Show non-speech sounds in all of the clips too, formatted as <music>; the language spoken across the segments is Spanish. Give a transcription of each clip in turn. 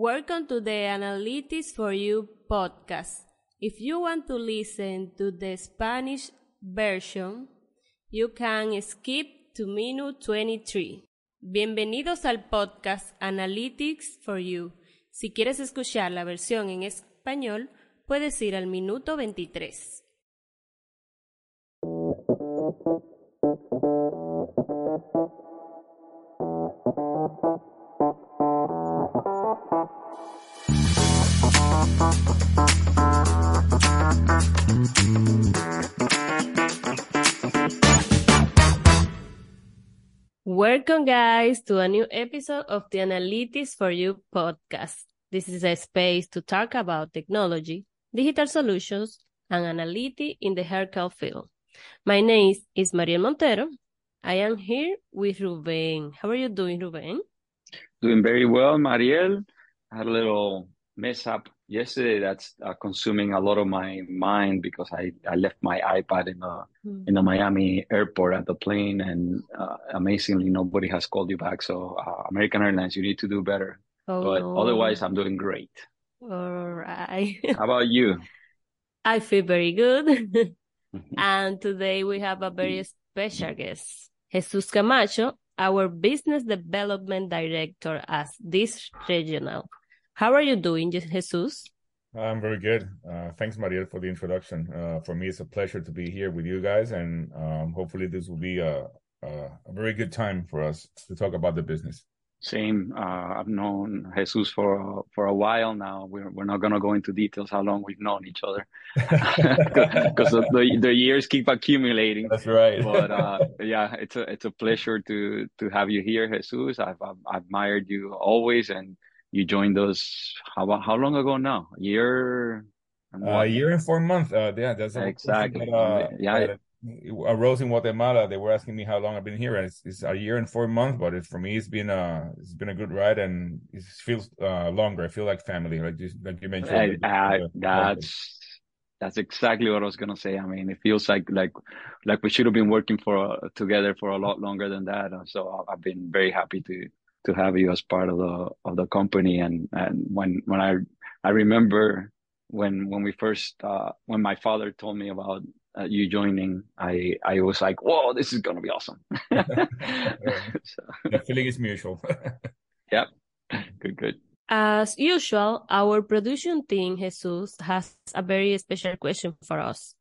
Welcome to the Analytics for You podcast. If you want to listen to the Spanish version, you can skip to minute 23. Bienvenidos al podcast Analytics for You. Si quieres escuchar la versión en español, puedes ir al minuto 23. Welcome, guys, to a new episode of the Analytics for You podcast. This is a space to talk about technology, digital solutions, and analytics in the healthcare field. My name is Mariel Montero. I am here with Ruben. How are you doing, Ruben? Doing very well, Mariel. I had a little mess up yesterday that's uh, consuming a lot of my mind because I, I left my iPad in the mm. in the Miami airport at the plane, and uh, amazingly nobody has called you back. So uh, American Airlines, you need to do better. Oh, but no. otherwise, I'm doing great. All right. How about you? <laughs> I feel very good. <laughs> and today we have a very special guest, Jesus Camacho, our business development director as this regional. How are you doing, Jesus? I'm very good. Uh, thanks, Mariel, for the introduction. Uh, for me, it's a pleasure to be here with you guys, and um, hopefully, this will be a, a, a, very good time for us to talk about the business. Same. Uh, I've known Jesus for for a while now. We're we're not gonna go into details how long we've known each other <laughs> because the the years keep accumulating. That's right. but uh, yeah, it's a it's a pleasure to to have you here, Jesus. I've, I've admired you always, and you joined us how how long ago now? A year. A year and four months. Uh, yeah, that's exactly. That, uh, yeah. arose in Guatemala. They were asking me how long I've been here, and it's, it's a year and four months. But for me, it's been a it's been a good ride, and it feels uh, longer. I feel like family, like you, like you mentioned. Uh, that's that's exactly what I was gonna say. I mean, it feels like like like we should have been working for uh, together for a lot longer than that. So I've been very happy to to have you as part of the of the company. And and when when I I remember when when we first uh, when my father told me about uh, you joining, I I was like, whoa, this is gonna be awesome. <laughs> <laughs> so. The feeling is mutual. <laughs> yep. Good. Good. As usual, our production team, Jesus, has a very special question for us.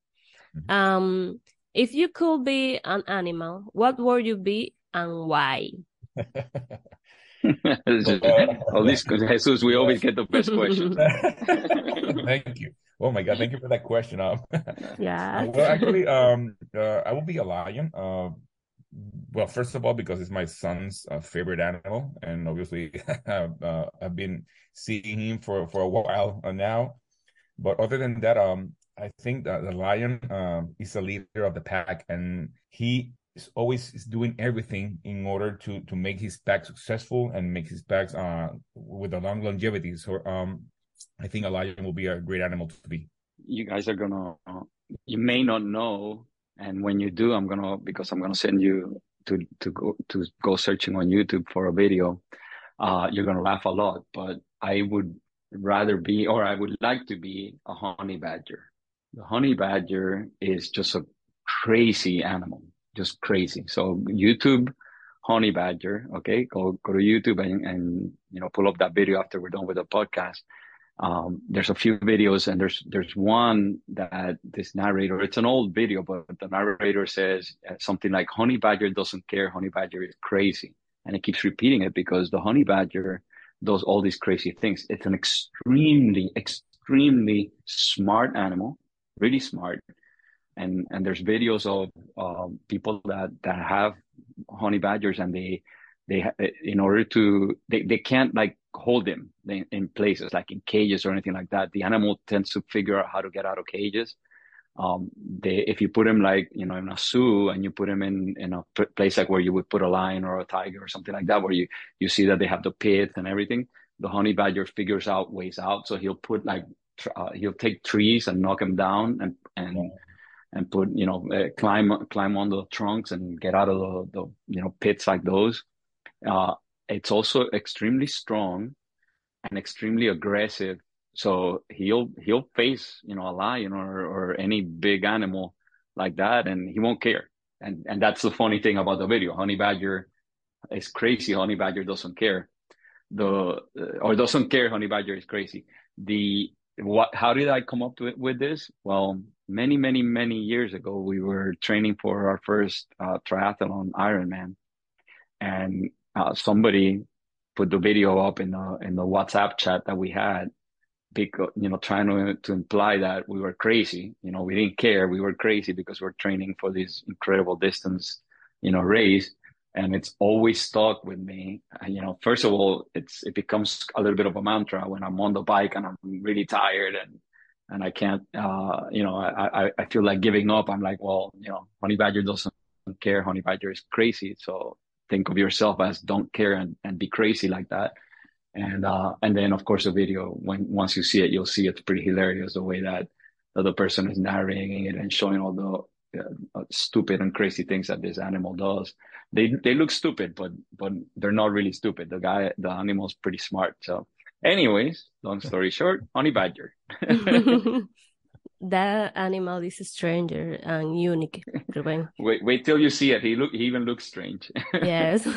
Mm-hmm. Um, if you could be an animal, what would you be and why? At least Jesus, we always get the best questions. <laughs> thank you. Oh my God, thank you for that question. Um, <laughs> yeah. well, actually, um, uh, I will be a lion. Uh, well, first of all, because it's my son's uh, favorite animal, and obviously, <laughs> uh, I've been seeing him for for a while now. But other than that, um, I think that the lion um, is a leader of the pack, and he is always is doing everything in order to to make his pack successful and make his packs uh with a long longevity. So um, I think a lion will be a great animal to be. You guys are gonna, you may not know, and when you do, I'm gonna because I'm gonna send you to to go to go searching on YouTube for a video. Uh, you're gonna laugh a lot, but I would rather be, or I would like to be a honey badger. The honey badger is just a crazy animal just crazy. So YouTube, honey badger, okay, go go to YouTube and and you know pull up that video after we're done with the podcast. Um, there's a few videos and there's there's one that this narrator it's an old video but the narrator says something like honey badger doesn't care. Honey badger is crazy. And it keeps repeating it because the honey badger does all these crazy things. It's an extremely extremely smart animal really smart and and there's videos of uh, people that that have honey badgers and they they in order to they, they can't like hold them in, in, places like in cages or anything like that. The animal tends to figure out how to get out of cages. Um they if you put them like you know in a zoo and you put them in in a place like where you would put a lion or a tiger or something like that where you you see that they have the pits and everything the honey badger figures out ways out. So he'll put like uh, he'll take trees and knock them down and and yeah and put you know uh, climb climb on the trunks and get out of the, the you know pits like those. Uh, it's also extremely strong, and extremely aggressive. So he'll he'll face you know a lion or or any big animal like that, and he won't care. And and that's the funny thing about the video. Honey Badger is crazy. Honey Badger doesn't care. The or doesn't care. Honey Badger is crazy. The what? How did I come up with this? Well, many many many years ago, we were training for our first uh, triathlon Ironman, and uh, somebody put the video up in the in the WhatsApp chat that we had, because you know trying to to imply that we were crazy. You know, we didn't care. We were crazy because we're training for this incredible distance, you know, race. And it's always stuck with me. You know, first of all, it's it becomes a little bit of a mantra when I'm on the bike and I'm really tired and and I can't, uh, you know, I, I, feel like giving up. I'm like, well, you know, Honey Badger doesn't care. Honey Badger is crazy. So think of yourself as don't care and, and be crazy like that. And uh, and then of course the video when once you see it, you'll see it's pretty hilarious the way that that the person is narrating it and showing all the uh, stupid and crazy things that this animal does. They they look stupid, but but they're not really stupid. The guy, the animal's pretty smart. So, anyways, long story short, honey badger. <laughs> that animal is stranger and unique, Ruben. <laughs> wait, wait till you see it. He look, he even looks strange. <laughs> yes.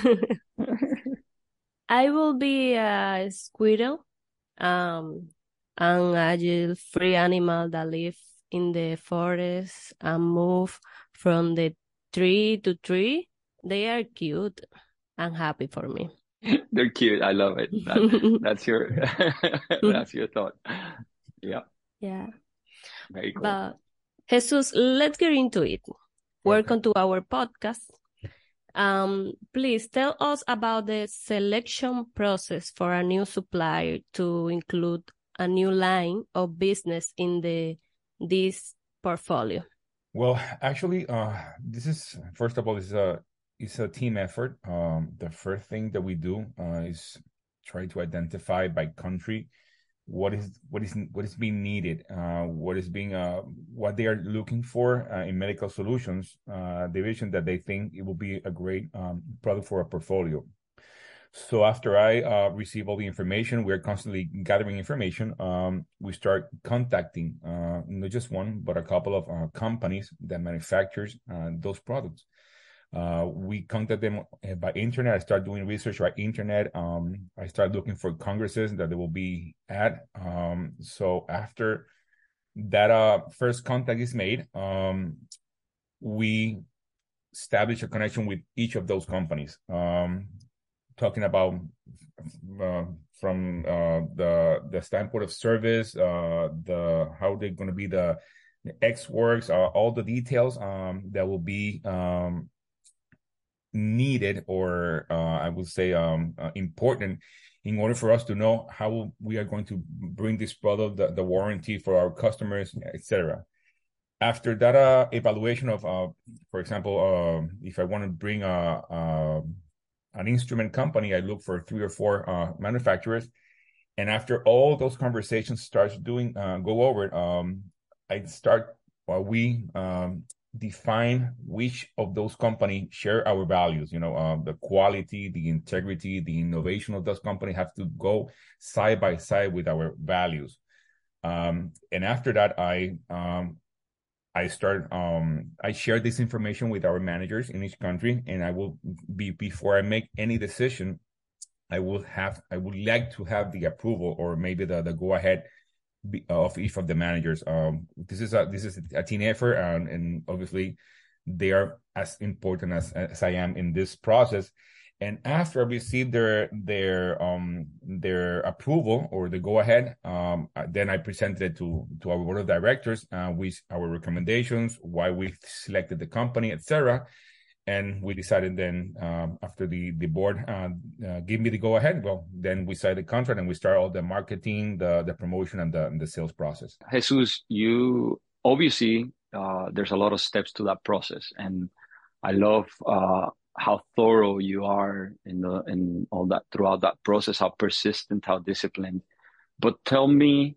I will be a squirrel, um, an agile free animal that live in the forest and move from the tree to tree. They are cute and happy for me. <laughs> They're cute. I love it. That, <laughs> that's your <laughs> that's your thought. Yeah. Yeah. Very cool. But Jesus, let's get into it. Welcome to our podcast. Um, please tell us about the selection process for a new supplier to include a new line of business in the this portfolio. Well, actually, uh, this is first of all, this is a it's a team effort. Um, the first thing that we do uh, is try to identify by country what is what is what is being needed, uh, what is being uh, what they are looking for uh, in medical solutions uh, division that they think it will be a great um, product for a portfolio. So after I uh, receive all the information, we're constantly gathering information. Um, we start contacting uh, not just one, but a couple of companies that manufactures those products. Uh, we contact them uh, by internet. I start doing research by internet. Um, I start looking for congresses that they will be at. Um, so after that uh, first contact is made, um, we establish a connection with each of those companies. Um, talking about uh, from uh, the the standpoint of service, uh, the how they're going to be the, X works, all the details um, that will be um, needed or uh, I would say um, uh, important in order for us to know how we are going to bring this product, the, the warranty for our customers, etc. After that uh, evaluation of, uh, for example, um, if I want to bring a, a, an instrument company, I look for three or four uh, manufacturers, and after all those conversations starts doing uh, go over, um, I start. We um, define which of those companies share our values you know um, the quality the integrity the innovation of those companies have to go side by side with our values. Um, and after that i um, i start um, i share this information with our managers in each country and i will be before i make any decision i will have i would like to have the approval or maybe the, the go ahead of each of the managers. Um, this is a this is a team effort, and, and obviously they are as important as, as I am in this process. And after I receive their their um their approval or the go ahead, um, then I presented to to our board of directors uh, with our recommendations, why we selected the company, etc and we decided then um, after the the board uh, uh, give me the go ahead well then we signed the contract and we start all the marketing the the promotion and the, and the sales process. Jesus you obviously uh, there's a lot of steps to that process. And i love uh, how thorough you are in the in all that throughout that process how persistent how disciplined. But tell me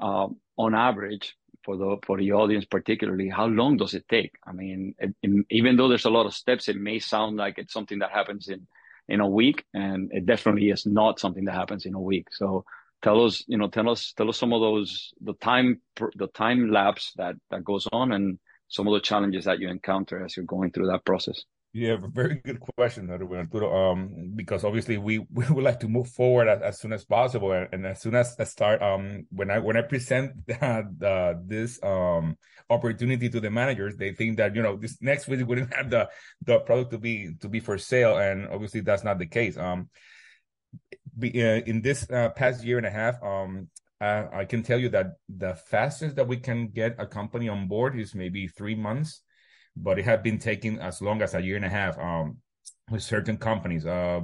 uh, on average for the for the audience particularly how long does it take i mean it, it, even though there's a lot of steps it may sound like it's something that happens in in a week, and it definitely is not something that happens in a week. So tell us, you know, tell us, tell us some of those, the time, the time lapse that that goes on, and some of the challenges that you encounter as you're going through that process. Yeah, very good question, Arturo. Um, because obviously we, <laughs> we would like to move forward as, as soon as possible, and, and, as soon as I start, um, when I when I present <laughs> uh, this um opportunity to the managers, they think that you know this next week we wouldn't <laughs> have the the product to be to be for sale, and obviously that's not the case. Um, uh, in this uh, past year and a half, um, uh, I can tell you that the fastest that we can get a company on board is maybe three months but it had been taking as long as a year and a half um, with certain companies uh,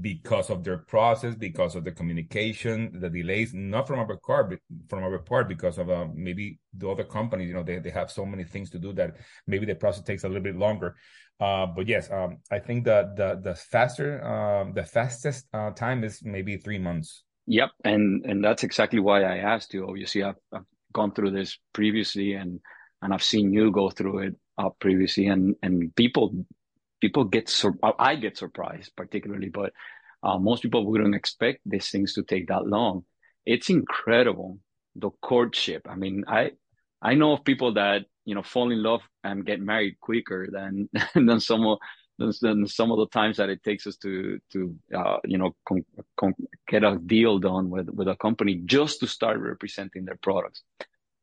because of their process, because of the communication, the delays, not from our part, but from our part, because of uh, maybe the other companies, you know, they, they have so many things to do that maybe the process takes a little bit longer. Uh, but yes, um, I think the the the faster, um, the fastest uh, time is maybe three months. Yep, and and that's exactly why I asked you. Obviously, I've, I've gone through this previously, and and I've seen you go through it uh, previously, and and people people get sur- I get surprised particularly, but uh, most people wouldn't expect these things to take that long. It's incredible the courtship. I mean, I I know of people that you know fall in love and get married quicker than <laughs> than some of than some of the times that it takes us to to uh, you know con- con- get a deal done with with a company just to start representing their products.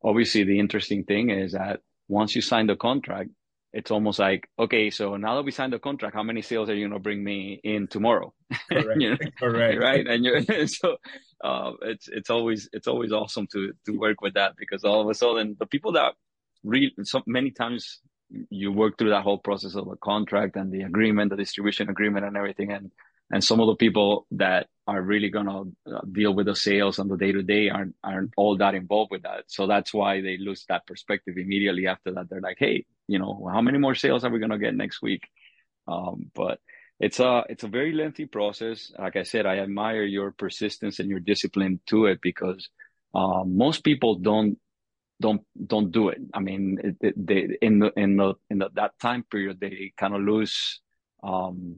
Obviously, the interesting thing is that once you sign the contract, it's almost like, okay, so now that we signed the contract, how many sales are you going to bring me in tomorrow? <laughs> Correct. you know? Correct. <laughs> right. And you're, <laughs> so, uh, it's, it's always, it's always awesome to, to work with that because all of a sudden the people that read so many times you work through that whole process of a contract and the agreement, the distribution agreement and everything. And and some of the people that are really going to uh, deal with the sales on the day to day aren't aren't all that involved with that. So that's why they lose that perspective immediately after that. They're like hey you know how many more sales are we going to get next week? Um, but it's a it's a very lengthy process. Like i said i admire your persistence and your discipline to it because uh, most people don't don't don't do it. I mean they in the in the in the, that time period they kind of lose um,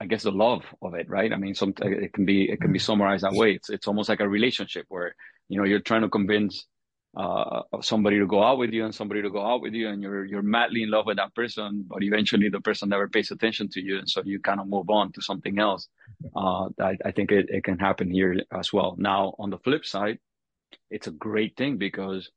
I guess the love of it, right? I mean, some it can be it can be mm-hmm. summarized that way. It's it's almost like a relationship where you know you're trying to convince uh, somebody to go out with you and somebody to go out with you, and you're you're madly in love with that person, but eventually the person never pays attention to you, and so you kind of move on to something else. Uh, I, I think it, it can happen here as well. Now, on the flip side, it's a great thing because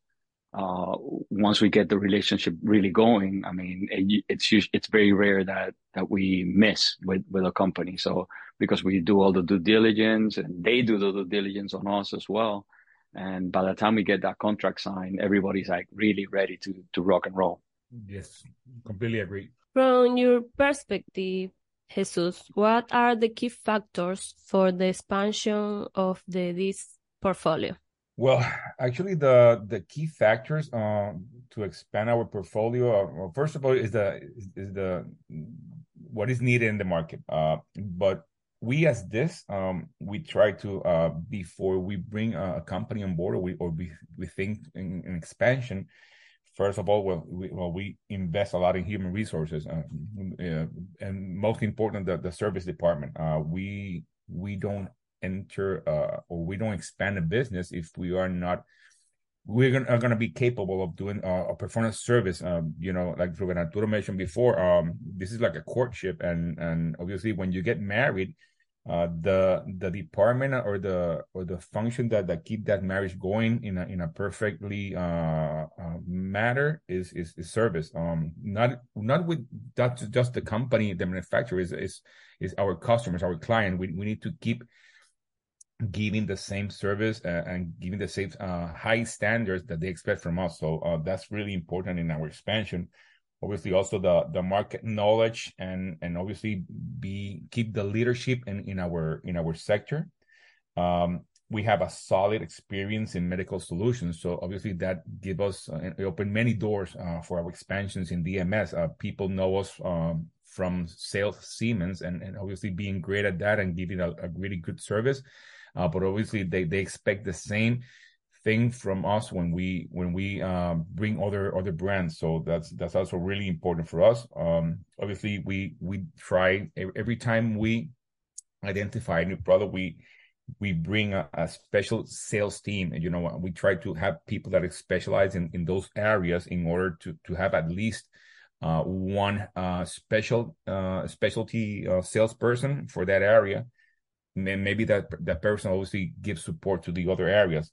uh, once we get the relationship really going, I mean, it, it's it's very rare that that we miss with with a company. So because we do all the due diligence and they do the due diligence on us as well, and by the time we get that contract signed, everybody's like really ready to to rock and roll. Yes, completely agree. From your perspective, Jesus, what are the key factors for the expansion of the this portfolio? Well, actually, the the key factors um, to expand our portfolio, uh, well, first of all, is the is, the what is needed in the market. Uh, but we, as this, um, we try to uh, before we bring a, company on board, or we or we we think in, in expansion. First of all, well, we, well, we invest a lot in human resources, uh, and most important, the, the service department. Uh, we we don't enter uh, or we don't expand a business if we are not we're gonna, are to be capable of doing uh, a performance service. Um, you know, like Ruben Arturo mentioned before, um, this is like a courtship, and and obviously when you get married, uh, the the department or the or the function that that keep that marriage going in a in a perfectly uh, uh matter is, is is service. Um, not not with that's just the company, the manufacturer is is is our customers, our client. We we need to keep giving the same service uh, and giving the same uh, high standards that they expect from us. So uh, that's really important in our expansion. Obviously, also the the market knowledge and and obviously be keep the leadership in in our in our sector. Um, we have a solid experience in medical solutions, so obviously that give us uh, open many doors uh, for our expansions in DMS. Uh, people know us um, from sales Siemens, and, and obviously being great at that and giving a, a really good service uh, but obviously they they expect the same thing from us when we when we um, bring other other brands. So that's that's also really important for us. Um, obviously, we we try every time we identify a new product, we we bring a, a, special sales team and you know we try to have people that specialize in, in those areas in order to to have at least uh, one uh, special uh, specialty uh, salesperson for that area maybe that that person obviously gives support to the other areas.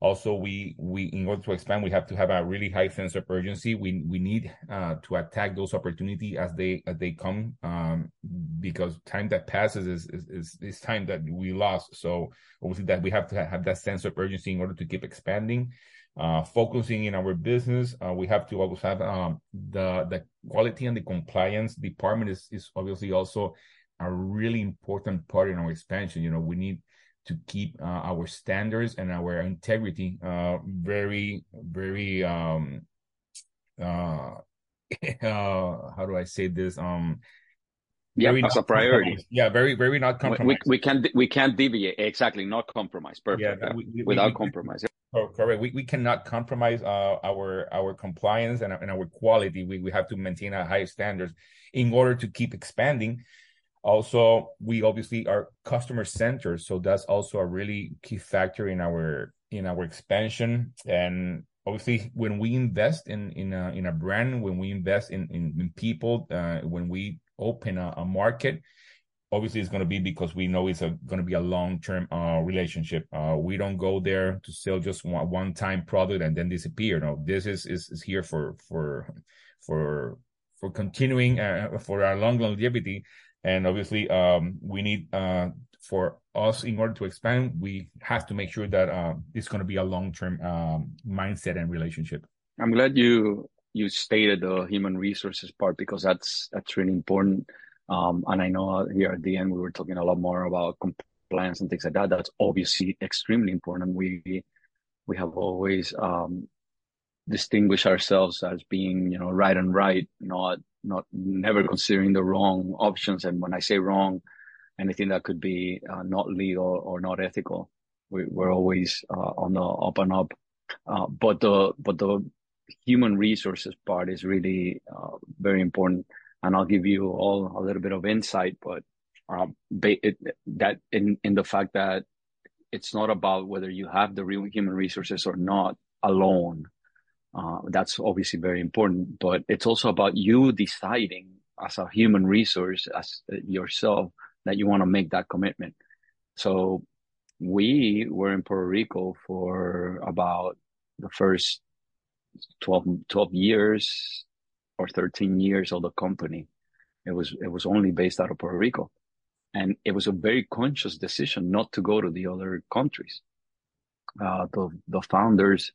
Also we we in order to expand we have to have a really high sense of urgency. We we need uh, to attack those opportunities as they as they come um, because time that passes is, is, is time that we lost. So obviously that we have to have that sense of urgency in order to keep expanding uh, focusing in our business. Uh, we have to always have um, the the quality and the compliance department is is obviously also a really important part in our expansion you know we need to keep uh, our standards and our integrity uh, very, very, um, uh, <laughs> how do I say this? Um, yeah, as a priority. Yeah, very, very not compromise. We, we can't, we can't deviate. Exactly, not compromise. Perfect. Yeah, we, we, without compromise. Oh, correct. We, we cannot compromise uh, our our compliance and, and our quality. We we have to maintain a high standards in order to keep expanding. Also, we obviously are customer centered, so that's also a really key factor in our in our expansion. And obviously, when we invest in in a, in a brand, when we invest in in, in people, uh, when we open a, a market, obviously it's going to be because we know it's going to be a long-term uh, relationship. Uh, we don't go there to sell just one, one-time product and then disappear. No, this is, is, is here for, for, for, for continuing, uh, for our long longevity. And obviously, um, we need uh, for us in order to expand, we have to make sure that uh, it's going to be a long term um, mindset and relationship. I'm glad you you stated the human resources part because that's that's really important. Um, and I know here at the end we were talking a lot more about compliance and things like that. That's obviously extremely important. We we have always um, distinguished ourselves as being you know right and right, not not never considering the wrong options. And when I say wrong, anything that could be uh, not legal or not ethical, we, are always uh, on the up and up. Uh, but the but the human resources part is really uh, very important. And I'll give you all a little bit of insight, but um, it, that in in the fact that it's not about whether you have the real human resources or not alone uh, that's obviously very important, but it's also about you deciding as a human resource, as yourself, that you want to make that commitment. So we were in Puerto Rico for about the first 12, 12 years or 13 years of the company. It was, it was only based out of Puerto Rico. And it was a very conscious decision not to go to the other countries. Uh, the, the founders,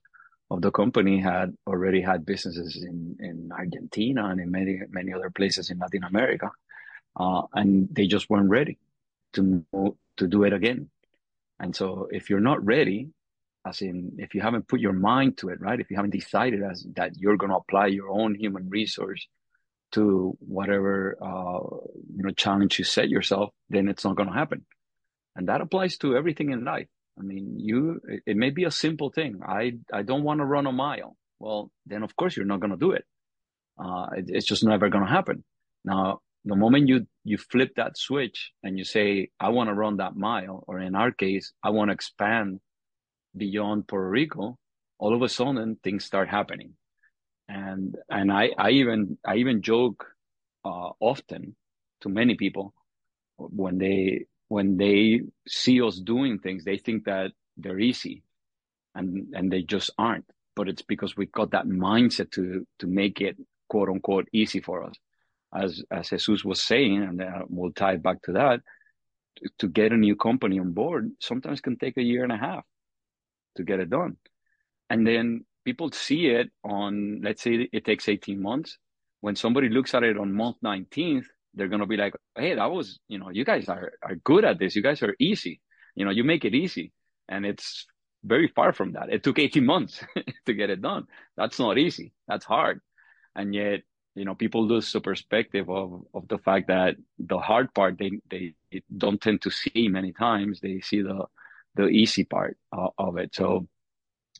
of the company had already had businesses in, in Argentina and in many, many other places in Latin America. Uh, and they just weren't ready to, to do it again. And so if you're not ready, as in, if you haven't put your mind to it, right? If you haven't decided as that you're going to apply your own human resource to whatever, uh, you know, challenge you set yourself, then it's not going to happen. And that applies to everything in life. I mean, you, it, it may be a simple thing. I, I don't want to run a mile. Well, then of course you're not going to do it. Uh, it. It's just never going to happen. Now, the moment you, you flip that switch and you say, I want to run that mile, or in our case, I want to expand beyond Puerto Rico, all of a sudden things start happening. And, and I, I even, I even joke, uh, often to many people when they when they see us doing things, they think that they're easy and, and they just aren't. But it's because we got that mindset to, to make it quote unquote easy for us. As, as Jesus was saying, and uh, we'll tie back to that, to get a new company on board sometimes can take a year and a half to get it done. And then people see it on, let's say it takes 18 months. When somebody looks at it on month 19th, they're going to be like, Hey, that was, you know, you guys are, are good at this. You guys are easy. You know, you make it easy. And it's very far from that. It took 18 months <laughs> to get it done. That's not easy. That's hard. And yet, you know, people lose the perspective of, of the fact that the hard part, they, they don't tend to see many times. They see the, the easy part uh, of it. So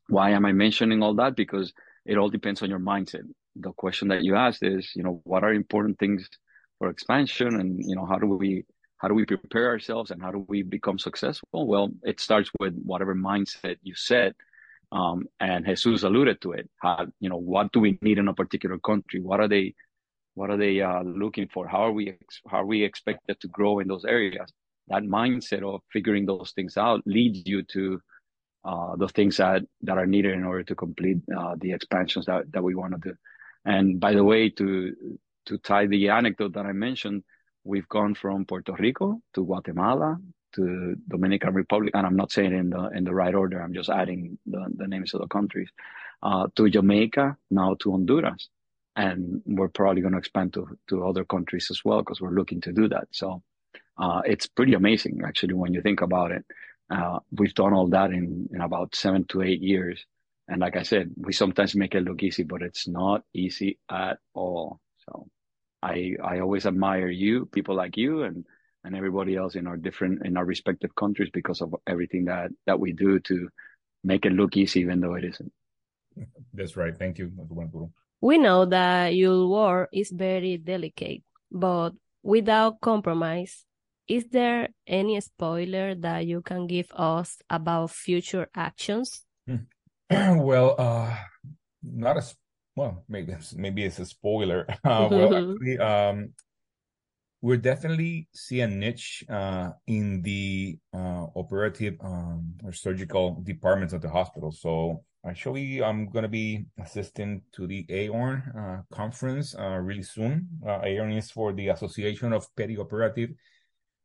why am I mentioning all that? Because it all depends on your mindset. The question that you asked is, you know, what are important things for expansion and you know how do we how do we prepare ourselves and how do we become successful? Well, it starts with whatever mindset you set. Um, and Jesus alluded to it. How, you know, what do we need in a particular country? What are they, what are they uh, looking for? How are we, how are we expected to grow in those areas? That mindset of figuring those things out leads you to uh, the things that, that are needed in order to complete uh, the expansions that, that we want to do. And by the way, to to tie the anecdote that I mentioned, we've gone from Puerto Rico to Guatemala to Dominican Republic, and I'm not saying in the in the right order. I'm just adding the, the names of the countries uh, to Jamaica, now to Honduras, and we're probably going to expand to to other countries as well because we're looking to do that. So uh, it's pretty amazing actually when you think about it. Uh, we've done all that in in about seven to eight years, and like I said, we sometimes make it look easy, but it's not easy at all. So I I always admire you, people like you, and and everybody else in our different in our respective countries because of everything that that we do to make it look easy, even though it isn't. That's right. Thank you. We know that your work is very delicate, but without compromise, is there any spoiler that you can give us about future actions? <clears throat> well, uh, not a well, maybe maybe it's a spoiler. <laughs> Uh, <laughs> well, actually, um, we're definitely see a niche uh, in the uh, operative um, or surgical departments of the hospital. So actually, I'm gonna be assisting to the AORN uh, conference uh, really soon. Uh, AORN is for the Association of Perioperative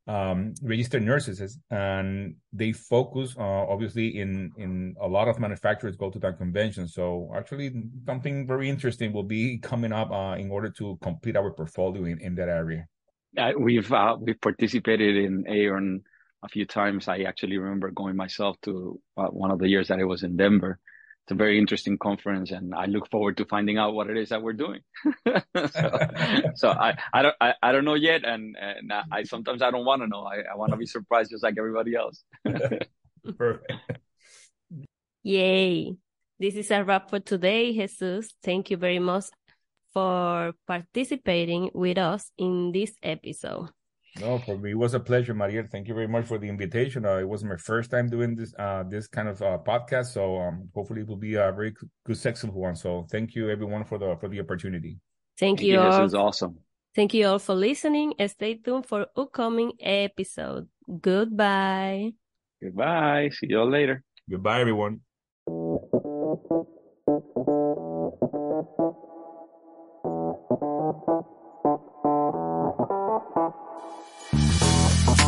um, registered nurses, and they focus uh, obviously in in a lot of manufacturers go to that convention. So actually, something very interesting will be coming up uh, in order to complete our portfolio in, in that area. Uh, we've we've participated in AORN a few times. I actually remember going myself to uh, one of the years that I was in Denver it's a very interesting conference and I look forward to finding out what it is that we're doing. <laughs> so, so, I, I don't, I, I don't know yet. And, and I, sometimes I don't want to know. I, I want to be surprised just like everybody else. <laughs> Perfect. Yay. This is a wrap for today, Jesus. Thank you very much for participating with us in this episode. No, for me it was a pleasure, Maria. Thank you very much for the invitation. Uh, it was my first time doing this uh, this kind of uh, podcast, so um, hopefully it will be a very good, successful one. So thank you everyone for the for the opportunity. Thank, thank you. This is awesome. Thank you all for listening. Stay tuned for upcoming episode. Goodbye. Goodbye. See you all later. Goodbye, everyone.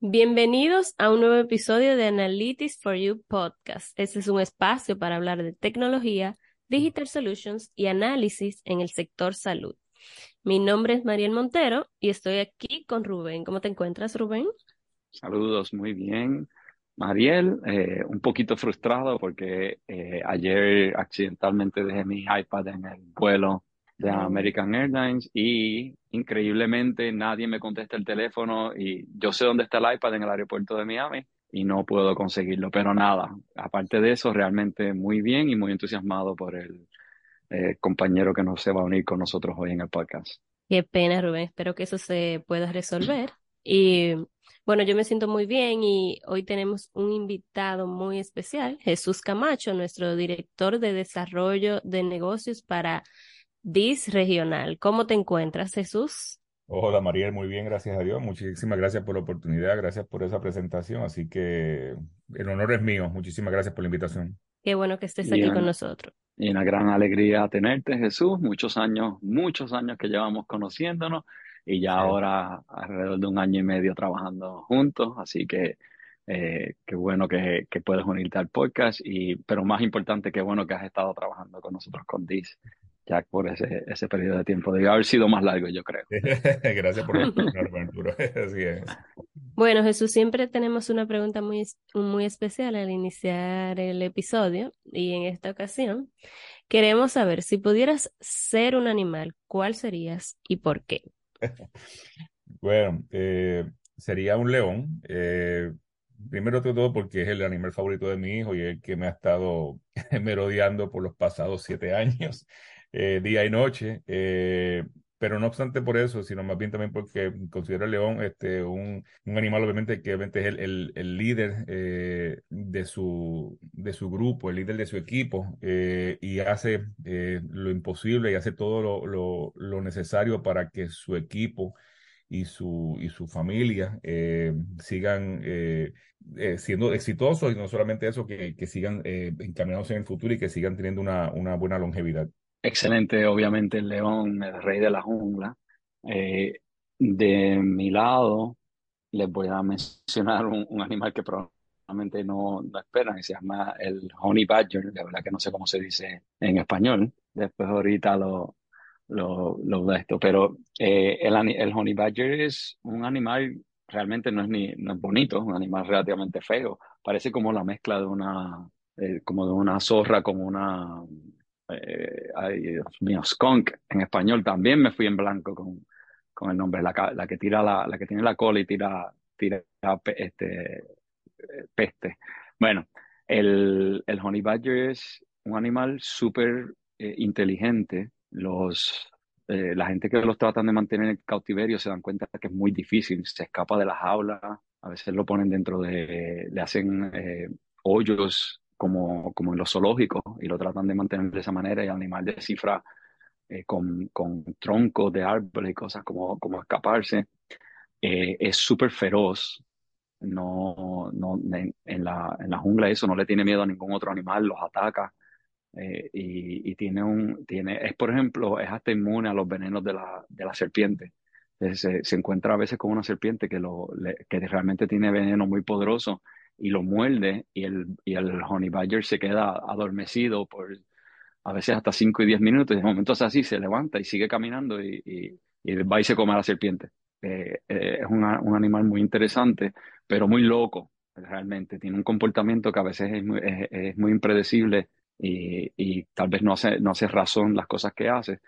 Bienvenidos a un nuevo episodio de Analytics for You Podcast. Este es un espacio para hablar de tecnología, digital solutions y análisis en el sector salud. Mi nombre es Mariel Montero y estoy aquí con Rubén. ¿Cómo te encuentras, Rubén? Saludos, muy bien. Mariel, eh, un poquito frustrado porque eh, ayer accidentalmente dejé mi iPad en el vuelo de American Airlines y increíblemente nadie me contesta el teléfono y yo sé dónde está el iPad en el aeropuerto de Miami y no puedo conseguirlo, pero nada, aparte de eso, realmente muy bien y muy entusiasmado por el eh, compañero que nos se va a unir con nosotros hoy en el podcast. Qué pena, Rubén, espero que eso se pueda resolver. Y bueno, yo me siento muy bien y hoy tenemos un invitado muy especial, Jesús Camacho, nuestro director de desarrollo de negocios para DIS Regional. ¿Cómo te encuentras, Jesús? Hola, Mariel, muy bien, gracias a Dios. Muchísimas gracias por la oportunidad, gracias por esa presentación. Así que el honor es mío. Muchísimas gracias por la invitación. Qué bueno que estés aquí con nosotros. Y una gran alegría tenerte, Jesús. Muchos años, muchos años que llevamos conociéndonos y ya ahora alrededor de un año y medio trabajando juntos. Así que Eh, qué bueno que, que, puedes unirte al podcast, y, pero más importante, qué bueno que has estado trabajando con nosotros con DIS, ya por ese, ese periodo de tiempo. Debe haber sido más largo, yo creo. <laughs> Gracias por <laughs> Arturo. <laughs> Así es. Bueno, Jesús, siempre tenemos una pregunta muy, muy especial al iniciar el episodio, y en esta ocasión queremos saber si pudieras ser un animal, ¿cuál serías y por qué? bueno, eh, sería un león. Eh, primero de todo porque es el animal favorito de mi hijo y el que me ha estado merodeando por los pasados siete años, eh, día y noche. Eh, pero no obstante por eso, sino más bien también porque considero el león este, un, un animal obviamente que es el, el, el líder eh, de, su, de su grupo, el líder de su equipo, y hace lo imposible y hace todo lo, lo, lo necesario para que su equipo y su, y su familia eh, sigan eh, eh, siendo exitosos y no solamente eso, que, que sigan encaminados en el futuro y que sigan teniendo una, una buena longevidad. Excelente, obviamente el león, el rey de la jungla. de mi lado, les voy a mencionar un, animal que probablemente no, no esperan, se llama el honey badger, de verdad que no sé cómo se dice en español. Después ahorita lo, lo, lo de esto, pero eh, el, el honey badger es un animal, realmente no es ni no es bonito, un animal relativamente feo, parece como la mezcla de una, eh, como de una zorra, como una, eh, ay Dios mío, skunk en español, también me fui en blanco con, con el nombre, la, la que tira la, la que tiene la cola y tira, tira este, peste. Bueno, el, el honey badger es un animal súper inteligente, los, eh, la gente que los tratan de mantener en cautiverio se dan cuenta que es muy difícil, se escapa de las jaulas, a veces lo ponen dentro de, le hacen eh, hoyos como, como en los zoológicos y lo tratan de mantener de esa manera y el animal descifra eh, con, con troncos de árboles y cosas como, como escaparse. es súper feroz, no, no, en, la, en la jungla eso no le tiene miedo a ningún otro animal, los ataca eh, y, tiene un, tiene, es por ejemplo, es hasta inmune a los venenos de la, de la serpiente. Se, se, encuentra a veces con una serpiente que, lo, que realmente tiene veneno muy poderoso y lo muerde y el, y el honey badger se queda adormecido por a veces hasta 5 y 10 minutos y de momento es así, se levanta y sigue caminando y, y, va y se come a la serpiente. Eh, eh, es un animal muy interesante, pero muy loco, realmente. Tiene un comportamiento que a veces es muy, es muy impredecible y, y, tal vez no hace, no hace razón las cosas que hace.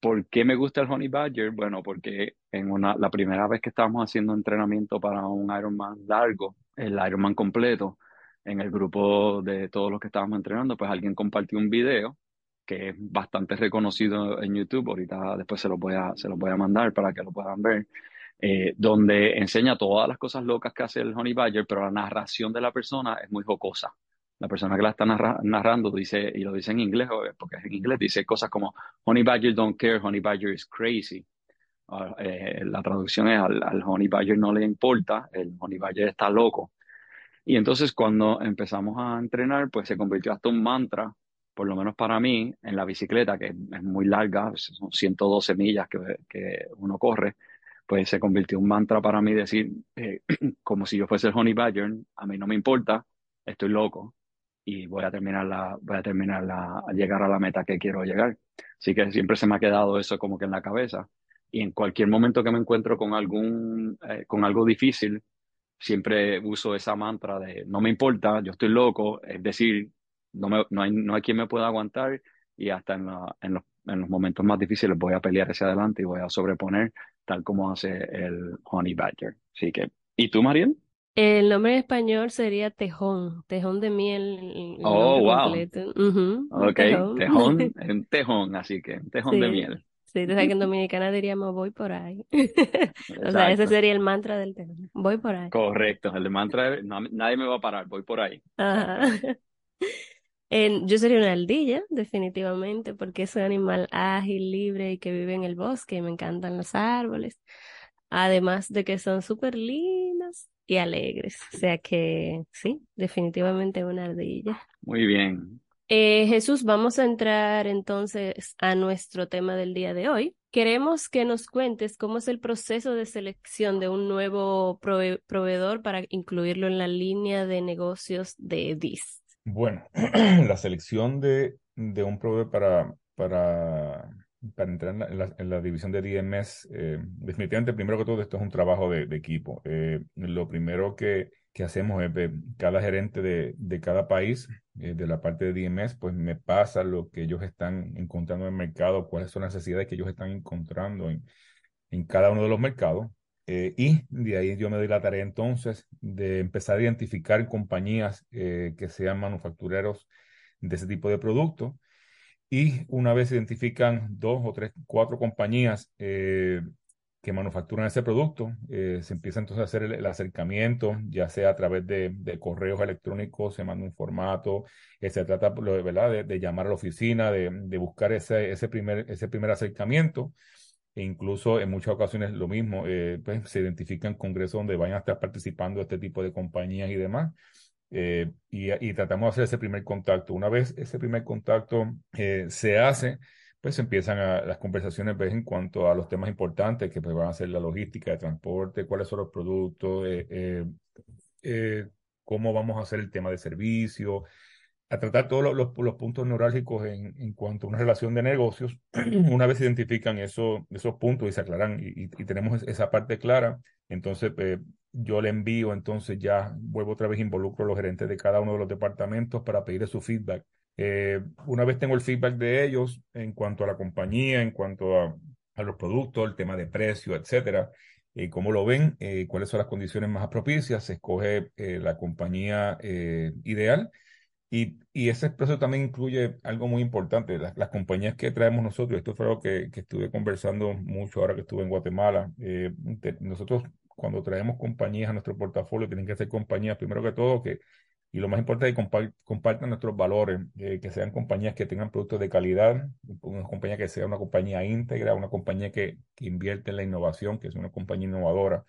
¿Por qué me gusta el Honey Badger? Bueno, porque en una, la primera vez que estábamos haciendo entrenamiento para un Ironman largo, el Ironman completo, en el grupo de todos los que estábamos entrenando, pues alguien compartió un video que es bastante reconocido en YouTube, ahorita después se lo voy a, se los voy a mandar para que lo puedan ver, eh, donde enseña todas las cosas locas que hace el Honey Badger, pero la narración de la persona es muy jocosa la persona que la está narrando dice, y lo dice en inglés, porque es en inglés, dice cosas como Honey Badger don't care, Honey Badger is crazy. Ah, eh, la traducción es al, Honey Badger no le importa, el Honey Badger está loco. Y entonces cuando empezamos a entrenar, pues se convirtió hasta un mantra, por lo menos para mí, en la bicicleta, que es muy larga, son 112 millas que, que uno corre, pues se convirtió un mantra para mí decir, eh, <clears throat> como si yo fuese el Honey Badger, a mí no me importa, estoy loco, y voy a terminar la, voy a terminar la, a llegar a la meta que quiero llegar. Así que siempre se me ha quedado eso como que en la cabeza. Y en cualquier momento que me encuentro con algún, eh, con algo difícil, siempre uso esa mantra de no me importa, yo estoy loco, es decir, no, me, no, hay, no hay quien me pueda aguantar y hasta en, la, en, los, en los momentos más difíciles voy a pelear hacia adelante y voy a sobreponer tal como hace el Honey Badger. Así que, ¿y tú, Mariel? El nombre en español sería tejón, tejón de miel. Oh, wow. Ok, tejón, <laughs> un tejón, así que un tejón de miel. Sí, tú sabes que en Dominicana diríamos voy por ahí. <laughs> o sea, ese sería el mantra del tejón. Voy por ahí. Correcto, el mantra de nadie me va a parar, voy por ahí. <laughs> yo sería una aldilla, definitivamente, porque es un animal ágil, libre y que vive en el bosque y me encantan los árboles. Además de que son súper lindas y alegres. O sea que sí, definitivamente una ardilla. Muy bien. Eh, Jesús, vamos a entrar entonces a nuestro tema del día de hoy. Queremos que nos cuentes cómo es el proceso de selección de un nuevo proveedor para incluirlo en la línea de negocios de DIS. Bueno, <clears throat> la selección de, un proveedor para, entrar en la, división de DMS, eh, definitivamente, primero que todo, esto es un trabajo de, equipo. Eh, lo primero que, que hacemos es cada gerente de cada país, eh, de la parte de DMS, pues me pasa lo que ellos están encontrando en el mercado, cuáles son las necesidades que ellos están encontrando en, en cada uno de los mercados. y de ahí yo me doy la tarea entonces de empezar a identificar compañías que sean manufactureros de ese tipo de productos y una vez identifican dos o tres, cuatro compañías eh, que manufacturan ese producto, eh, se empieza entonces a hacer el, acercamiento, ya sea a través de, correos electrónicos, se manda un formato, eh, se trata ¿verdad? De, llamar a la oficina, de, buscar ese, ese, primer, ese primer acercamiento. E incluso en muchas ocasiones lo mismo, pues, se identifican congresos donde vayan a estar participando este tipo de compañías y demás. Eh, y, tratamos de hacer ese primer contacto. Una vez ese primer contacto eh, se hace, pues empiezan las conversaciones pues, en cuanto a los temas importantes que pues, van a ser la logística de transporte, cuáles son los productos, eh, cómo vamos a hacer el tema de servicio, a tratar todos los, puntos neurálgicos en, en, cuanto a una relación de negocios. <clears throat> Una vez identifican eso, esos puntos y se aclaran y, y tenemos esa parte clara, entonces yo le envío, entonces ya vuelvo otra vez, involucro a los gerentes de cada uno de los departamentos para pedirle su feedback. Eh, una vez tengo el feedback de ellos en cuanto a la compañía, en cuanto a, los productos, el tema de precio, etcétera, eh, cómo lo ven, eh, cuáles son las condiciones más propicias, se escoge la compañía ideal. Y, y, ese proceso también incluye algo muy importante, las, las compañías que traemos nosotros, esto fue algo que, que, estuve conversando mucho ahora que estuve en Guatemala, nosotros cuando traemos compañías a nuestro portafolio, tienen que ser compañías, primero que todo, que, y lo más importante que compartan nuestros valores, eh, que sean compañías que tengan productos de calidad, una compañía que sea una compañía íntegra, una compañía que, que invierte en la innovación, que es una compañía innovadora,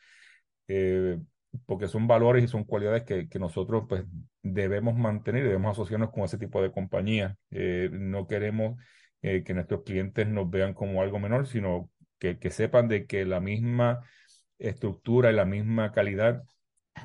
eh, porque son valores y son cualidades que, que, nosotros pues debemos mantener y debemos asociarnos con ese tipo de compañías. Eh, no queremos que nuestros clientes nos vean como algo menor, sino que, que sepan de que la misma estructura y la misma calidad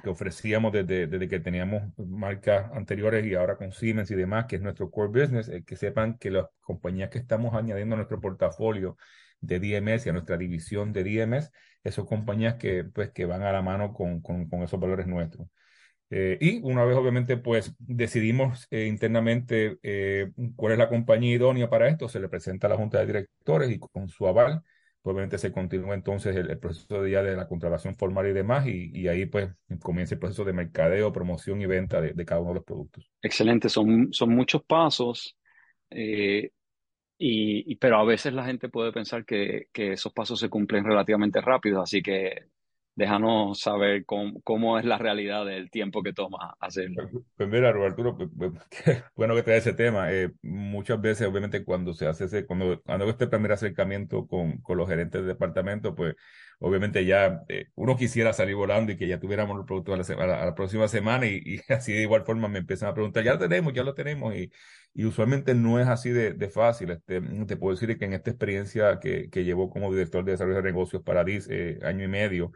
que ofrecíamos desde, desde que teníamos marcas anteriores y ahora con Siemens y demás, que es nuestro core business, eh, que sepan que las compañías que estamos añadiendo a nuestro portafolio de DMS y a nuestra división de DMS, esas compañías que, pues, que van a la mano con, con, esos valores nuestros. Eh, y una vez obviamente pues decidimos eh, internamente cuál es la compañía idónea para esto, se le presenta a la junta de directores y con su aval obviamente se continúa entonces el, proceso de, la contratación formal y demás, y, ahí pues comienza el proceso de mercadeo, promoción y venta de, cada uno de los productos. Excelente, son, son muchos pasos, eh, y, pero a veces la gente puede pensar que, que, esos pasos se cumplen relativamente rápido, así que déjanos saber cómo, es la realidad del tiempo que toma hacerlo. Pues, pues mira, Arturo, pues, pues, <laughs> bueno que trae ese tema. Eh, muchas veces, obviamente, cuando se hace ese, cuando, cuando este primer acercamiento con, con los gerentes de departamento, pues obviamente ya eh, uno quisiera salir volando y que ya tuviéramos los productos a la, próxima semana y, <laughs> así de igual forma me empiezan a preguntar, ya lo tenemos, ya lo tenemos y, y usualmente no es así de, de, fácil. Este, te puedo decir que en esta experiencia que, que llevo como director de desarrollo de negocios para DIS, eh, año y medio,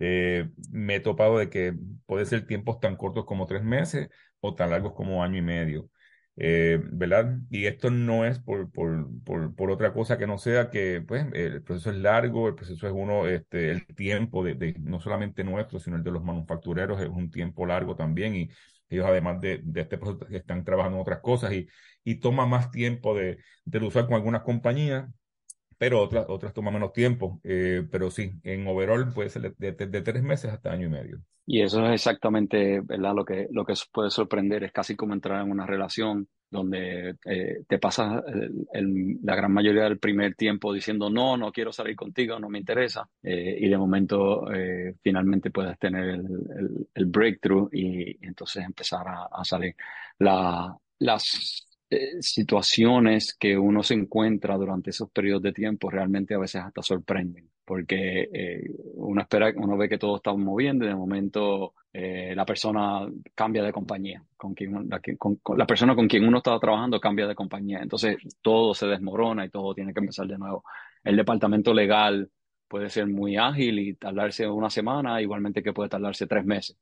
eh, me he topado de que puede ser tiempos tan cortos como tres meses o tan largos como año y medio. Eh, ¿Verdad? Y esto no es por, por, por, otra cosa que no sea que pues, el proceso es largo, el proceso es uno, este, el tiempo de, no solamente nuestro, sino el de los manufactureros es un tiempo largo también y ellos además de, de este proceso están trabajando en otras cosas y, y toma más tiempo de, de usar con algunas compañías pero otras, otras toman menos tiempo. Eh, pero sí, en overall puede ser de, tres meses hasta año y medio. Y eso es exactamente ¿verdad? Lo, que, lo que puede sorprender, es casi como entrar en una relación donde eh, te pasas la gran mayoría del primer tiempo diciendo no, no quiero salir contigo, no me interesa, eh, y de momento finalmente puedes tener el, el, breakthrough y, entonces empezar a, a salir. La, las eh, situaciones que uno se encuentra durante esos periodos de tiempo realmente a veces hasta sorprenden, porque eh, uno espera, uno ve que todo está moviendo y de momento eh, la persona cambia de compañía, con quien, la, con, la persona con quien uno estaba trabajando cambia de compañía, entonces todo se desmorona y todo tiene que empezar de nuevo. El departamento legal puede ser muy ágil y tardarse una semana, igualmente que puede tardarse tres meses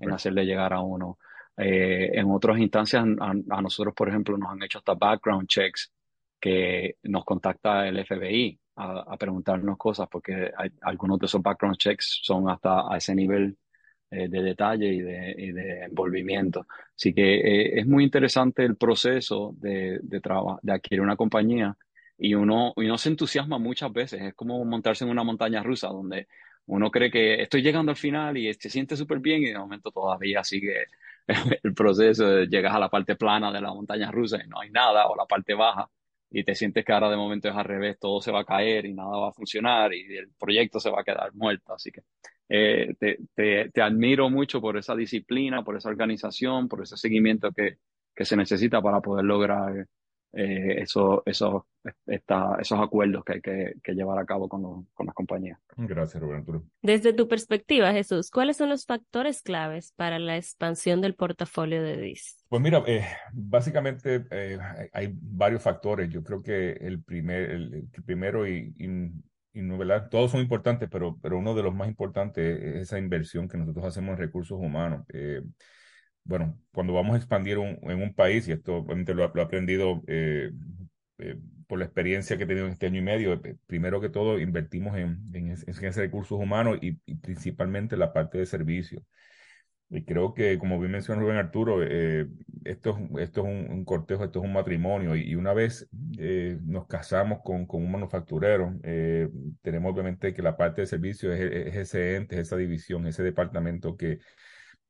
en hacerle llegar a uno eh, en otras instancias, a, nosotros, por ejemplo, nos han hecho hasta background checks que nos contacta el FBI a, preguntarnos cosas, porque algunos de esos background checks son hasta a ese nivel eh, de detalle y de, de, envolvimiento. Así que eh, es muy interesante el proceso de, de, de adquirir una compañía y uno, y uno se entusiasma muchas veces. Es como montarse en una montaña rusa donde uno cree que estoy llegando al final y se siente súper bien y de momento todavía sigue <laughs> el proceso, llegas a la parte plana de la montaña rusa y no hay nada, o la parte baja, y te sientes que ahora de momento es al revés, todo se va a caer y nada va a funcionar y el proyecto se va a quedar muerto. Así que eh, te, te, te, admiro mucho por esa disciplina, por esa organización, por ese seguimiento que, que se necesita para poder lograr eh, eso, eso, esos acuerdos que hay que, llevar a cabo con, con las compañías. Gracias, Roberto. Desde tu perspectiva, Jesús, ¿cuáles son los factores claves para la expansión del portafolio de DIS? Pues mira, eh, básicamente eh, hay varios factores. Yo creo que el, primer, el, primero y, y, no, ¿verdad? Todos son importantes, pero, pero uno de los más importantes es esa inversión que nosotros hacemos en recursos humanos. Eh, bueno, cuando vamos a expandir en un país, y esto obviamente lo, he aprendido eh, eh, por la experiencia que he tenido en este año y medio, eh, primero que todo invertimos en, en, ese recursos humanos y, principalmente la parte de servicio. Y creo que, como bien mencionó Rubén Arturo, esto, esto es un, cortejo, esto es un matrimonio. Y, una vez nos casamos con, con un manufacturero, tenemos obviamente que la parte de servicio es, es, ese ente, esa división, ese departamento que,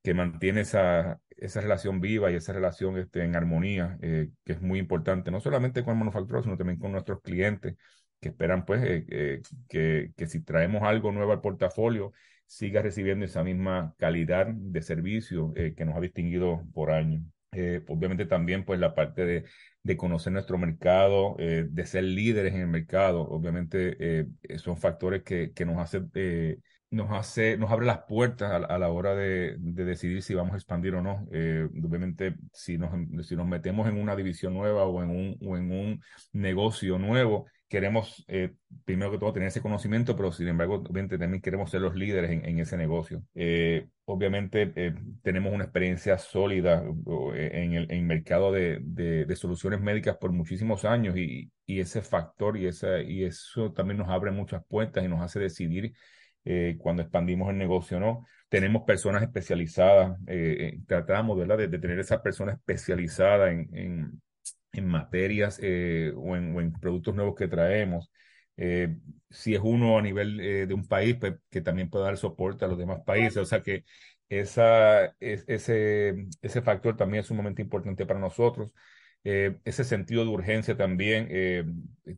que mantiene esa, esa relación viva y esa relación este, en armonía, eh, que es muy importante, no solamente con el manufacturero, sino también con nuestros clientes, que esperan pues eh, eh, que, que si traemos algo nuevo al portafolio, siga recibiendo esa misma calidad de servicio que nos ha distinguido por años. obviamente también pues la parte de, de conocer nuestro mercado, de ser líderes en el mercado, obviamente son factores que, que nos hacen nos hace, nos abre las puertas a, la hora de, decidir si vamos a expandir o no. Eh, obviamente, si nos, si nos metemos en una división nueva o en un, o en un negocio nuevo, queremos, eh, primero que todo, tener ese conocimiento, pero sin embargo, obviamente también queremos ser los líderes en, ese negocio. Eh, obviamente, tenemos una experiencia sólida en el, mercado de, de, soluciones médicas por muchísimos años y, y ese factor y, esa, y eso también nos abre muchas puertas y nos hace decidir eh, cuando expandimos el negocio, ¿no? Tenemos personas especializadas, eh, tratamos, ¿verdad?, de, tener esa persona especializada en, en, en materias eh, o, en, o, en, productos nuevos que traemos. si es uno a nivel de un país, pues, que también pueda dar soporte a los demás países. O sea que esa, es, ese, ese factor también es sumamente importante para nosotros. Eh, ese sentido de urgencia también, eh,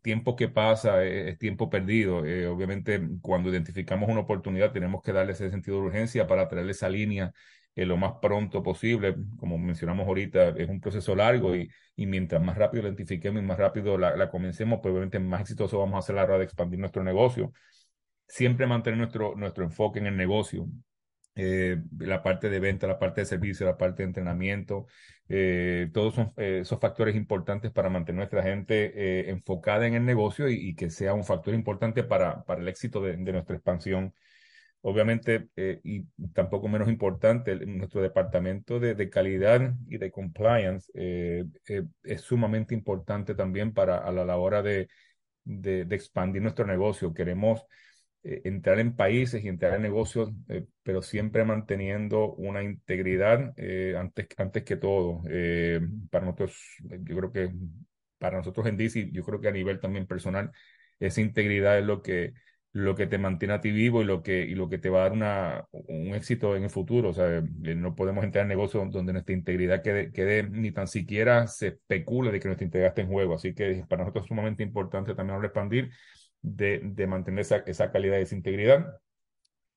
tiempo que pasa eh, es, tiempo perdido. obviamente, cuando identificamos una oportunidad, tenemos que darle ese sentido de urgencia para traerle esa línea lo más pronto posible. Como mencionamos ahorita, es un proceso largo y, y mientras más rápido la identifiquemos y más rápido la, comencemos, pues obviamente más exitoso vamos a hacer la hora de expandir nuestro negocio. Siempre mantener nuestro, nuestro enfoque en el negocio. Eh, la parte de venta, la parte de servicio, la parte de entrenamiento, eh, todos eh, esos factores importantes para mantener nuestra gente enfocada en el negocio y, que sea un factor importante para, para el éxito de, nuestra expansión. Obviamente, y tampoco menos importante, nuestro departamento de, de, calidad y de compliance es sumamente importante también para a la hora de, de, de expandir nuestro negocio. Queremos eh, entrar en países y entrar en negocios, eh, pero siempre manteniendo una integridad eh, antes, antes que todo. para nosotros, yo creo que para nosotros en DC, yo creo que a nivel también personal, esa integridad es lo que, lo que te mantiene a ti vivo y lo que, y lo que te va a dar una, un éxito en el futuro. O sea, no podemos entrar en negocios donde nuestra integridad quede, quede, ni tan siquiera se especule de que nuestra integridad esté en juego. Así que para nosotros es sumamente importante también expandir de, mantener esa, esa, calidad y esa integridad.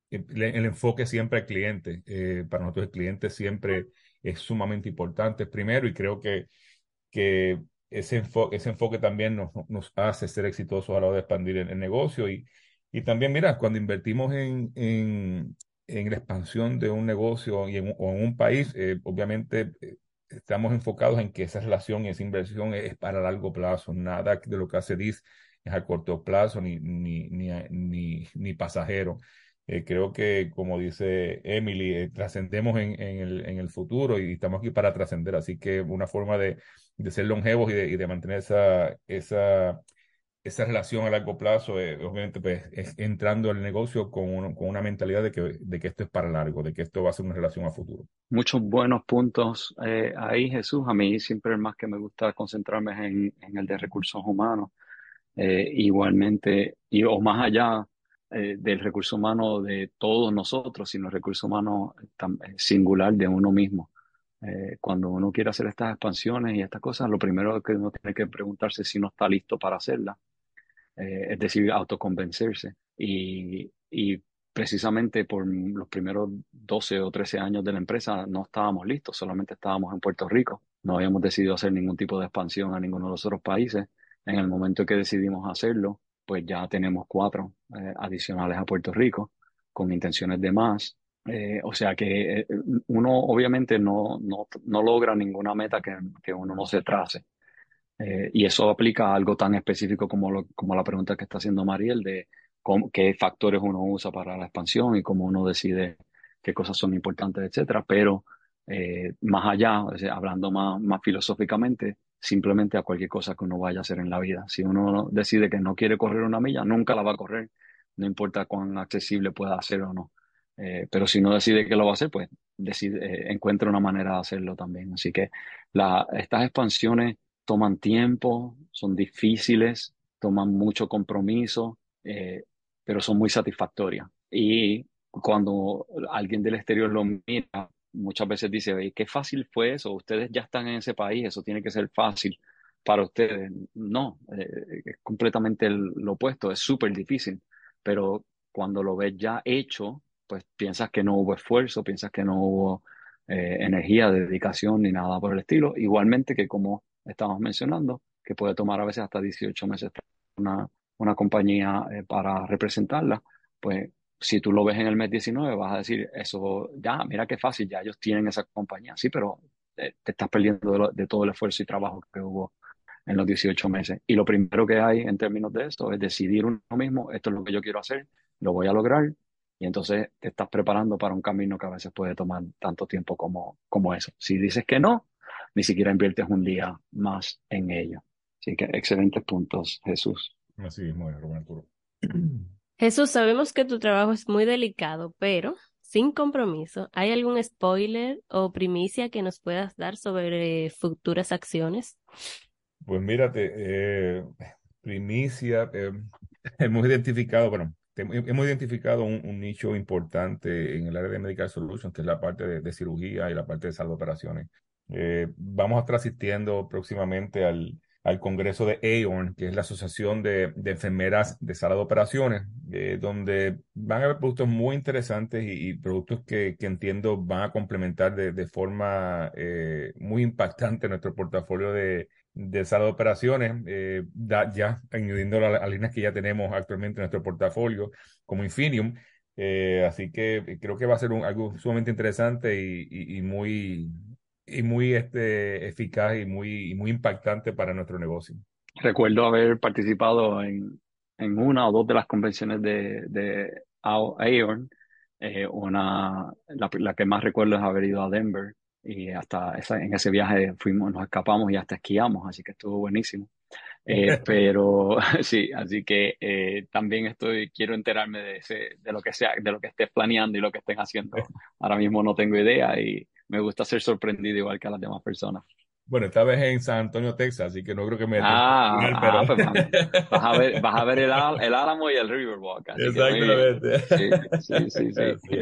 El, enfoque siempre al cliente. Eh, para nosotros el cliente siempre es sumamente importante primero y creo que, que ese enfoque, ese enfoque también nos, hace ser exitosos a la hora de expandir el, negocio y, y también, mira, cuando invertimos en, en, en la expansión de un negocio y en, o en un país, eh, obviamente eh, estamos enfocados en que esa relación y esa inversión es, para largo plazo. Nada de lo que hace DIS es a corto plazo ni, ni, ni, ni, ni pasajero. Eh, creo que, como dice Emily, eh, trascendemos en, en, el, en el futuro y estamos aquí para trascender. Así que una forma de, de ser longevos y de, y de mantener esa, esa, esa relación a largo plazo, eh, obviamente, pues, es entrando al negocio con, con una mentalidad de que, de que esto es para largo, de que esto va a ser una relación a futuro. Muchos buenos puntos eh, ahí, Jesús. A mí siempre más que me gusta concentrarme en, en el de recursos humanos. Eh, igualmente, y, o más allá del recurso humano de todos nosotros, sino el recurso humano singular de uno mismo. cuando uno quiere hacer estas expansiones y estas cosas, lo primero que uno tiene que preguntarse es si no está listo para hacerlas eh, es decir, autoconvencerse. Y, y precisamente por los primeros 12 o 13 años de la empresa no estábamos listos, solamente estábamos en Puerto Rico. No habíamos decidido hacer ningún tipo de expansión a ninguno de los otros países. En el momento que decidimos hacerlo, pues ya tenemos cuatro eh, adicionales a Puerto Rico con intenciones de más. Eh, o sea que uno obviamente no, no, no logra ninguna meta que, que uno no se trace. Eh, y eso aplica a algo tan específico como, lo, como la pregunta que está haciendo Mariel de qué factores uno usa para la expansión y cómo uno decide qué cosas son importantes, etcétera. Pero eh, más allá, hablando más, más filosóficamente, simplemente a cualquier cosa que uno vaya a hacer en la vida. Si uno decide que no quiere correr una milla, nunca la va a correr, no importa cuán accesible pueda ser o no. Eh, pero si uno decide que lo va a hacer, pues decide, encuentra una manera de hacerlo también. Así que estas expansiones toman tiempo, son difíciles, toman mucho compromiso, eh, pero son muy satisfactorias. Y cuando alguien del exterior lo mira, muchas veces dice, qué fácil fue eso, ustedes ya están en ese país, eso tiene que ser fácil para ustedes. No, eh, es completamente lo opuesto, es súper difícil, pero cuando lo ves ya hecho, pues piensas que no hubo esfuerzo, piensas que no hubo eh, energía, dedicación ni nada por el estilo. Igualmente que como estamos mencionando, que puede tomar a veces hasta 18 meses una, una compañía eh, para representarla, pues si tú lo ves en el mes 19 vas a decir, eso ya, mira qué fácil, ya ellos tienen esa compañía, sí, pero eh, te, estás perdiendo de, todo el esfuerzo y trabajo que hubo en los 18 meses. Y lo primero que hay en términos de esto es decidir uno mismo, esto es lo que yo quiero hacer, lo voy a lograr, y entonces te estás preparando para un camino que a veces puede tomar tanto tiempo como, como eso. Si dices que no, ni siquiera inviertes un día más en ello. Así que excelentes puntos, Jesús. Así mismo, Roberto. Jesús, sabemos que tu trabajo es muy delicado, pero sin compromiso, ¿hay algún spoiler o primicia que nos puedas dar sobre futuras acciones? Pues mírate, eh, primicia, eh, <laughs> hemos identificado, bueno, hemos identificado un, nicho importante en el área de Medical Solutions, que es la parte de, cirugía y la parte de salud de operaciones. Eh, vamos a estar asistiendo próximamente al, al Congreso de AORN, que es la Asociación de, Enfermeras de Sala de Operaciones, eh, donde van a haber productos muy interesantes y, productos que, entiendo van a complementar de, forma eh, muy impactante nuestro portafolio de, de sala de operaciones, eh, ya añadiendo las líneas que ya tenemos actualmente en nuestro portafolio, como Infinium. Así que creo que va a ser algo sumamente interesante y, y, y muy, y muy este, eficaz y muy, muy impactante para nuestro negocio. Recuerdo haber participado en, en una o dos de las convenciones de, de Aorn. Eh, una, la, la, que más recuerdo es haber ido a Denver y hasta esa, en ese viaje fuimos, nos escapamos y hasta esquiamos, así que estuvo buenísimo. Eh, <laughs> pero <laughs> sí, así que eh, también estoy, quiero enterarme de, ese, de lo que sea, de lo que estés planeando y lo que estén haciendo. <laughs> Ahora mismo no tengo idea y me gusta ser sorprendido igual que a las demás personas. Bueno, esta vez en San Antonio, Texas, así que no creo que me... Ah, ah pero... pues, vas, a ver, vas a ver el, <laughs> el Álamo y el Riverwalk. Exactamente. sí, sí, sí. sí.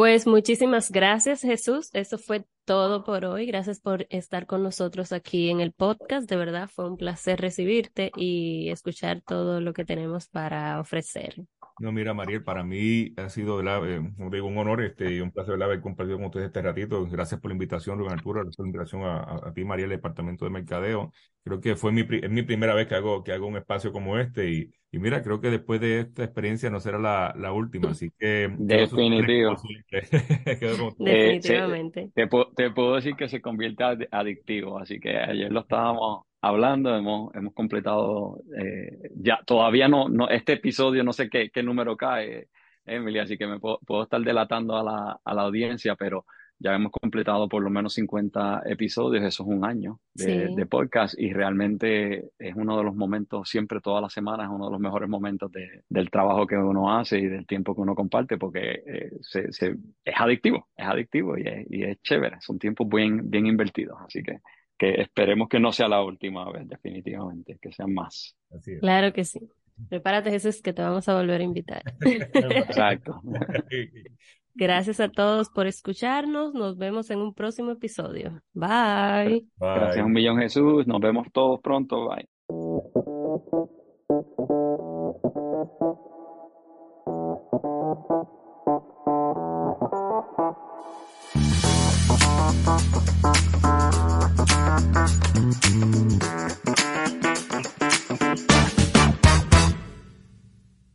Pues muchísimas gracias, Jesús. Eso fue todo por hoy. Gracias por estar con nosotros aquí en el podcast. De verdad fue un placer recibirte y escuchar todo lo que tenemos para ofrecer. No, mira, Mariel, para mí ha sido, eh, digo, un honor este, y un placer haber compartido con ustedes este ratito. Gracias por la invitación, Rubén Arturo, gracias por la invitación a, ti, Mariel, el Departamento de Mercadeo. Creo que fue mi, es mi primera vez que hago, que hago un espacio como este y, y mira, creo que después de esta experiencia no será la, la última, así que... <laughs> Definitivo. <laughs> Eh, Definitivamente. te, te, puedo decir que se convierte adictivo, así que ayer lo estábamos hablando, hemos, hemos completado, eh, ya todavía no, no, este episodio no sé qué, qué número cae, Emily, así que me puedo, puedo estar delatando a la, a la, audiencia, pero ya hemos completado por lo menos 50 episodios, eso es un año de, de, podcast y realmente es uno de los momentos, siempre todas las semanas, es uno de los mejores momentos de, del trabajo que uno hace y del tiempo que uno comparte porque eh, se, se, es adictivo, es adictivo y es, y es chévere, son tiempos bien, bien invertidos, así que que esperemos que no sea la última vez, definitivamente, que sean más. Claro que sí. Prepárate, Jesús, que te vamos a volver a invitar. Exacto. <laughs> Gracias a todos por escucharnos. Nos vemos en un próximo episodio. Bye. Bye. Gracias un millón, Jesús. Nos vemos todos pronto. Bye. Thank you. Thank you.